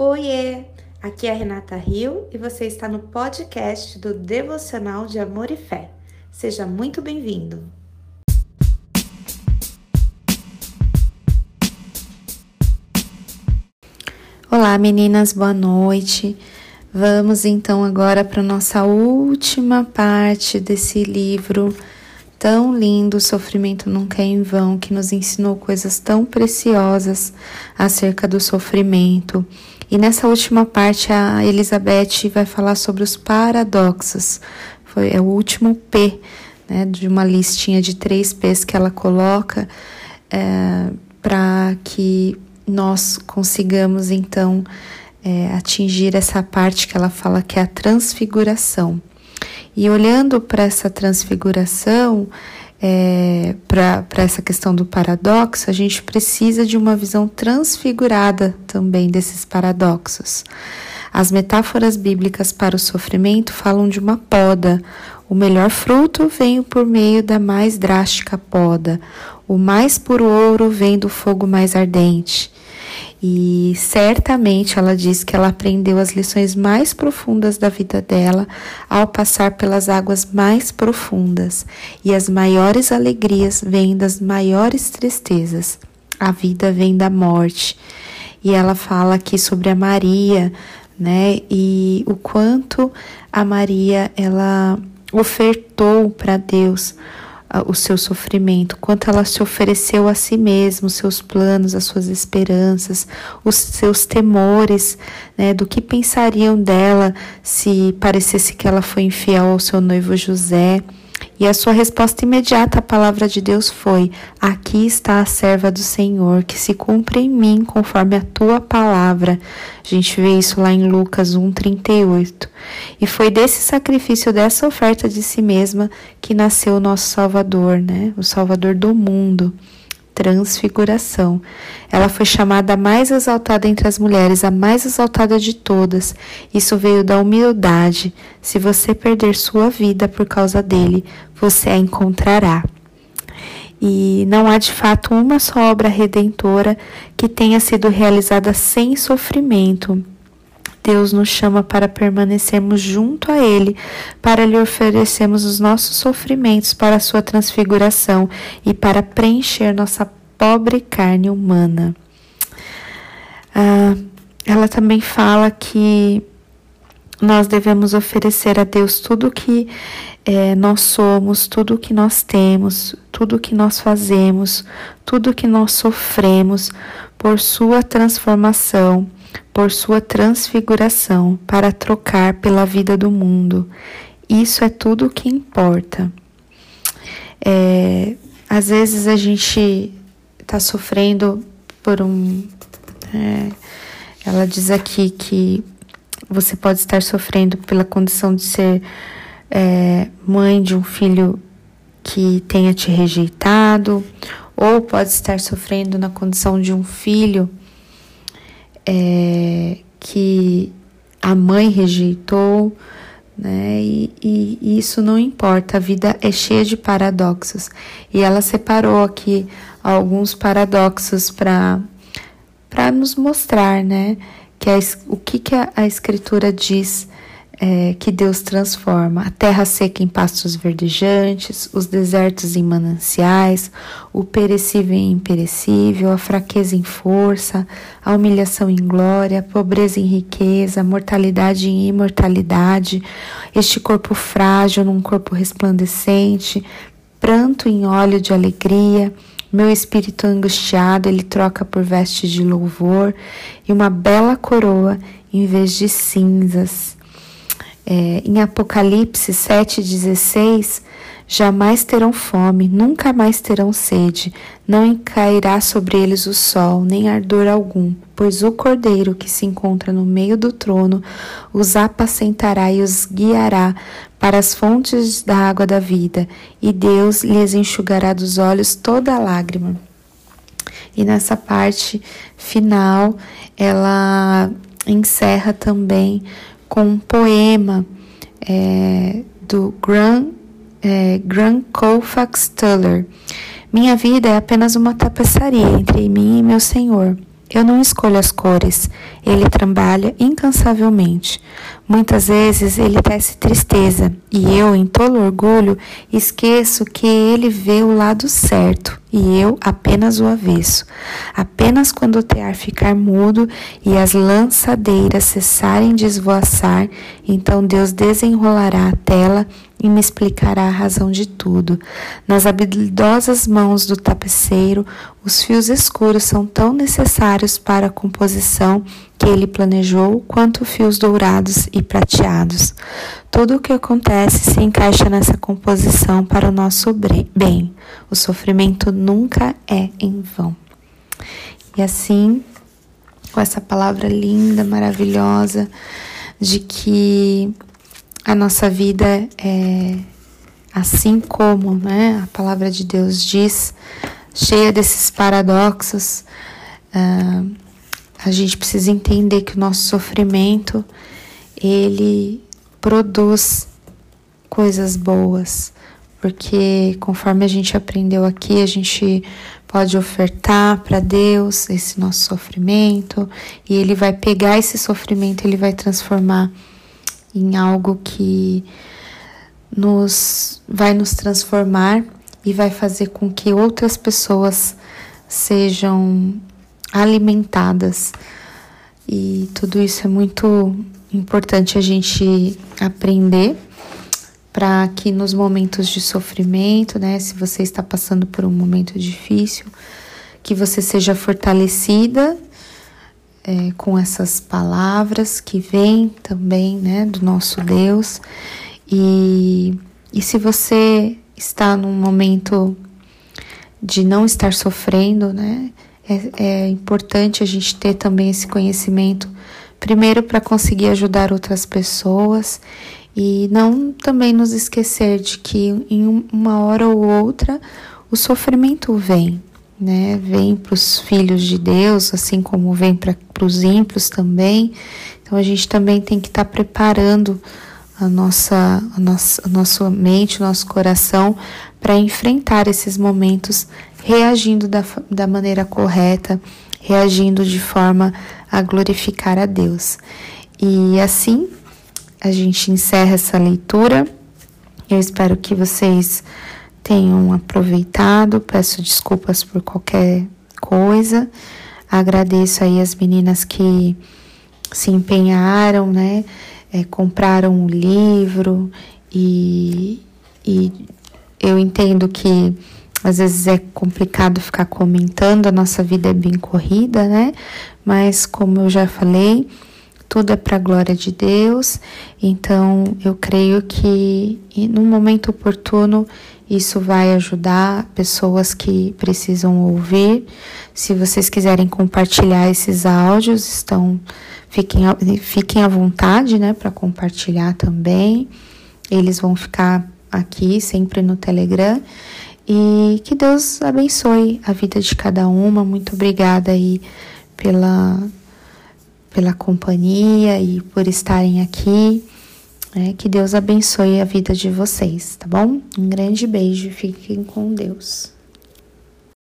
Oiê! Aqui é a Renata Rio e você está no podcast do Devocional de Amor e Fé. Seja muito bem-vindo! Olá meninas, boa noite. Vamos então agora para nossa última parte desse livro tão lindo, Sofrimento Nunca é em Vão, que nos ensinou coisas tão preciosas acerca do sofrimento. E nessa última parte, a Elizabeth vai falar sobre os paradoxos. Foi, é o último P, né, de uma listinha de três P's que ela coloca é, para que nós consigamos, então, é, atingir essa parte que ela fala que é a transfiguração. E olhando para essa transfiguração, é, para essa questão do paradoxo, a gente precisa de uma visão transfigurada também desses paradoxos. As metáforas bíblicas para o sofrimento falam de uma poda. O melhor fruto vem por meio da mais drástica poda. O mais puro ouro vem do fogo mais ardente. E certamente ela diz que ela aprendeu as lições mais profundas da vida dela ao passar pelas águas mais profundas, e as maiores alegrias vêm das maiores tristezas. A vida vem da morte. E ela fala aqui sobre a Maria, né? E o quanto a Maria ela ofertou para Deus o seu sofrimento, quanto ela se ofereceu a si mesma, os seus planos, as suas esperanças, os seus temores, né, do que pensariam dela se parecesse que ela foi infiel ao seu noivo José. E a sua resposta imediata à palavra de Deus foi: Aqui está a serva do Senhor, que se cumpre em mim conforme a tua palavra. A gente vê isso lá em Lucas 1,38. E foi desse sacrifício, dessa oferta de si mesma, que nasceu o nosso Salvador, né? O Salvador do mundo transfiguração. Ela foi chamada a mais exaltada entre as mulheres, a mais exaltada de todas. Isso veio da humildade. Se você perder sua vida por causa dele, você a encontrará. E não há de fato uma só obra redentora que tenha sido realizada sem sofrimento. Deus nos chama para permanecermos junto a Ele, para lhe oferecermos os nossos sofrimentos para a sua transfiguração e para preencher nossa pobre carne humana. Ah, ela também fala que nós devemos oferecer a Deus tudo que é, nós somos, tudo que nós temos, tudo que nós fazemos, tudo que nós sofremos por Sua transformação por sua transfiguração para trocar pela vida do mundo. Isso é tudo o que importa. É, às vezes a gente está sofrendo por um. É, ela diz aqui que você pode estar sofrendo pela condição de ser é, mãe de um filho que tenha te rejeitado, ou pode estar sofrendo na condição de um filho é, que a mãe rejeitou, né? E, e, e, isso não importa, a vida é cheia de paradoxos. E ela separou aqui alguns paradoxos para nos mostrar, né? Que a, o que, que a, a escritura diz é, que Deus transforma a terra seca em pastos verdejantes, os desertos em mananciais, o perecível em imperecível, a fraqueza em força, a humilhação em glória, a pobreza em riqueza, a mortalidade em imortalidade, este corpo frágil num corpo resplandecente, pranto em óleo de alegria. Meu espírito angustiado ele troca por vestes de louvor e uma bela coroa em vez de cinzas. É, em Apocalipse 7,16, jamais terão fome, nunca mais terão sede, não cairá sobre eles o sol, nem ardor algum, pois o Cordeiro que se encontra no meio do trono os apacentará e os guiará para as fontes da água da vida, e Deus lhes enxugará dos olhos toda lágrima. E nessa parte final, ela encerra também com um poema é, do Gran, é, Gran Colfax Tuller. Minha vida é apenas uma tapeçaria entre mim e meu Senhor. Eu não escolho as cores, ele trabalha incansavelmente. Muitas vezes ele tece tristeza e eu, em tolo orgulho, esqueço que ele vê o lado certo e eu apenas o avesso. Apenas quando o tear ficar mudo e as lançadeiras cessarem de esvoaçar, então Deus desenrolará a tela e me explicará a razão de tudo. Nas habilidosas mãos do tapeceiro, os fios escuros são tão necessários para a composição que ele planejou, quanto fios dourados e prateados. Tudo o que acontece se encaixa nessa composição para o nosso bem. O sofrimento nunca é em vão. E assim, com essa palavra linda, maravilhosa, de que a nossa vida é assim como né, a palavra de Deus diz, cheia desses paradoxos. Uh, a gente precisa entender que o nosso sofrimento ele produz coisas boas, porque conforme a gente aprendeu aqui, a gente pode ofertar para Deus esse nosso sofrimento e ele vai pegar esse sofrimento, ele vai transformar em algo que nos vai nos transformar e vai fazer com que outras pessoas sejam alimentadas. E tudo isso é muito importante a gente aprender para que nos momentos de sofrimento, né, se você está passando por um momento difícil, que você seja fortalecida é, com essas palavras que vêm também né, do nosso Deus. E, e se você está num momento de não estar sofrendo, né, é, é importante a gente ter também esse conhecimento, primeiro para conseguir ajudar outras pessoas e não também nos esquecer de que em uma hora ou outra o sofrimento vem, né? Vem para os filhos de Deus, assim como vem para os ímpios também. Então a gente também tem que estar tá preparando a nossa, a nossa, a nossa mente, o nosso coração para enfrentar esses momentos, reagindo da, da maneira correta, reagindo de forma a glorificar a Deus. E assim a gente encerra essa leitura. Eu espero que vocês tenham aproveitado. Peço desculpas por qualquer coisa. Agradeço aí as meninas que se empenharam, né? É, compraram o livro e, e eu entendo que às vezes é complicado ficar comentando, a nossa vida é bem corrida, né? Mas como eu já falei, tudo é para a glória de Deus. Então, eu creio que no momento oportuno isso vai ajudar pessoas que precisam ouvir. Se vocês quiserem compartilhar esses áudios, estão fiquem, fiquem à vontade, né, para compartilhar também. Eles vão ficar aqui sempre no Telegram. E que Deus abençoe a vida de cada uma. Muito obrigada aí pela pela companhia e por estarem aqui. É, que Deus abençoe a vida de vocês, tá bom? Um grande beijo fiquem com Deus.